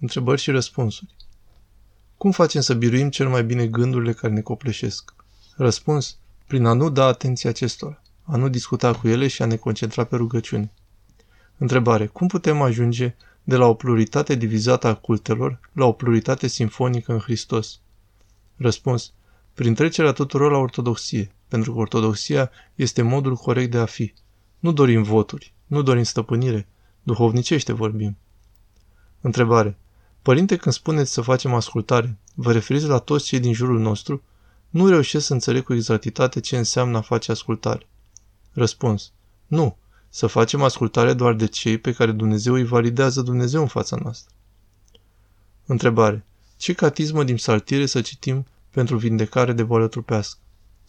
Întrebări și răspunsuri. Cum facem să biruim cel mai bine gândurile care ne copleșesc? Răspuns. Prin a nu da atenție acestora, a nu discuta cu ele și a ne concentra pe rugăciune. Întrebare. Cum putem ajunge de la o pluritate divizată a cultelor la o pluritate simfonică în Hristos? Răspuns. Prin trecerea tuturor la ortodoxie, pentru că ortodoxia este modul corect de a fi. Nu dorim voturi, nu dorim stăpânire, duhovnicește vorbim. Întrebare. Părinte, când spuneți să facem ascultare, vă referiți la toți cei din jurul nostru? Nu reușesc să înțeleg cu exactitate ce înseamnă a face ascultare. Răspuns. Nu. Să facem ascultare doar de cei pe care Dumnezeu îi validează Dumnezeu în fața noastră. Întrebare. Ce catismă din saltire să citim pentru vindecare de boală trupească?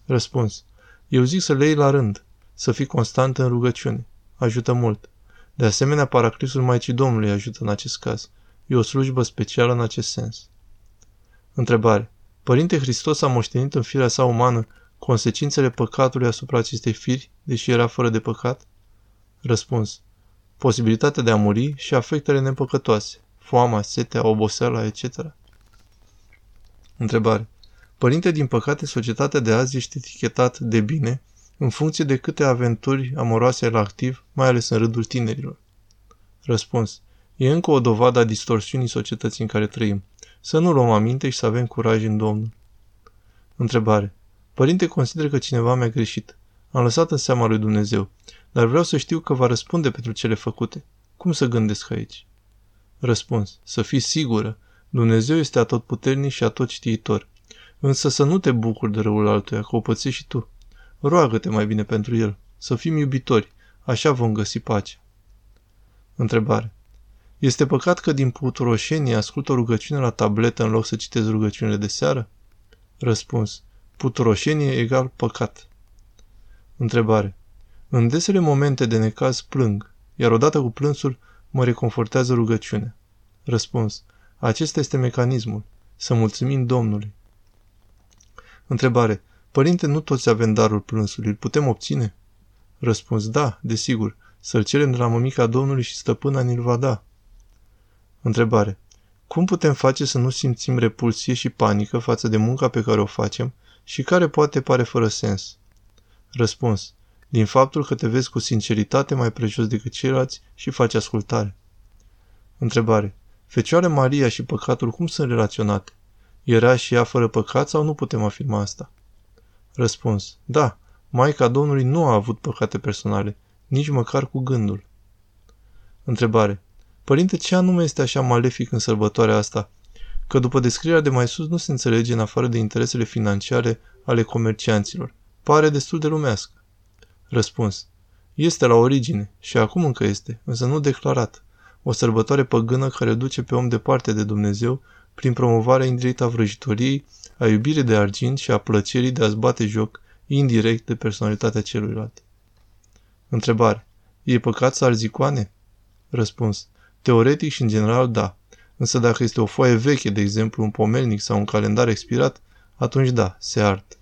Răspuns. Eu zic să le iei la rând, să fii constant în rugăciune. Ajută mult. De asemenea, paraclisul Maicii Domnului ajută în acest caz. E o slujbă specială în acest sens. Întrebare. Părinte Hristos a moștenit în firea sa umană consecințele păcatului asupra acestei firi, deși era fără de păcat? Răspuns. Posibilitatea de a muri și afectele nepăcătoase, foama, setea, oboseala, etc. Întrebare. Părinte, din păcate, societatea de azi este etichetat de bine în funcție de câte aventuri amoroase el activ, mai ales în rândul tinerilor. Răspuns. E încă o dovadă a distorsiunii societății în care trăim. Să nu luăm aminte și să avem curaj în Domnul. Întrebare. Părinte, consider că cineva mi-a greșit. Am lăsat în seama lui Dumnezeu, dar vreau să știu că va răspunde pentru cele făcute. Cum să gândesc aici? Răspuns. Să fii sigură. Dumnezeu este atotputernic și atot știitor. Însă să nu te bucuri de răul altuia, că o pățești și tu. Roagă-te mai bine pentru el. Să fim iubitori. Așa vom găsi pace. Întrebare. Este păcat că din puturoșenie ascult o rugăciune la tabletă în loc să citesc rugăciunile de seară? Răspuns. Puturoșenie egal păcat. Întrebare. În desele momente de necaz plâng, iar odată cu plânsul mă reconfortează rugăciunea. Răspuns. Acesta este mecanismul. Să mulțumim Domnului. Întrebare. Părinte, nu toți avem darul plânsului. Îl putem obține? Răspuns. Da, desigur. Să-l cerem de la mămica Domnului și stăpâna ni-l va da. Întrebare. Cum putem face să nu simțim repulsie și panică față de munca pe care o facem și care poate pare fără sens? Răspuns. Din faptul că te vezi cu sinceritate mai prejos decât ceilalți și faci ascultare. Întrebare. Fecioare Maria și păcatul cum sunt relaționate? Era și ea fără păcat sau nu putem afirma asta? Răspuns. Da, Maica Domnului nu a avut păcate personale, nici măcar cu gândul. Întrebare. Părinte, ce anume este așa malefic în sărbătoarea asta? Că după descrierea de mai sus nu se înțelege în afară de interesele financiare ale comercianților. Pare destul de lumească. Răspuns. Este la origine și acum încă este, însă nu declarat. O sărbătoare păgână care duce pe om departe de Dumnezeu prin promovarea indirectă a vrăjitoriei, a iubirii de argint și a plăcerii de a-ți bate joc indirect de personalitatea celuilalt. Întrebare. E păcat să arzi icoane? Răspuns. Teoretic și în general da. Însă dacă este o foaie veche, de exemplu un pomelnic sau un calendar expirat, atunci da, se ard.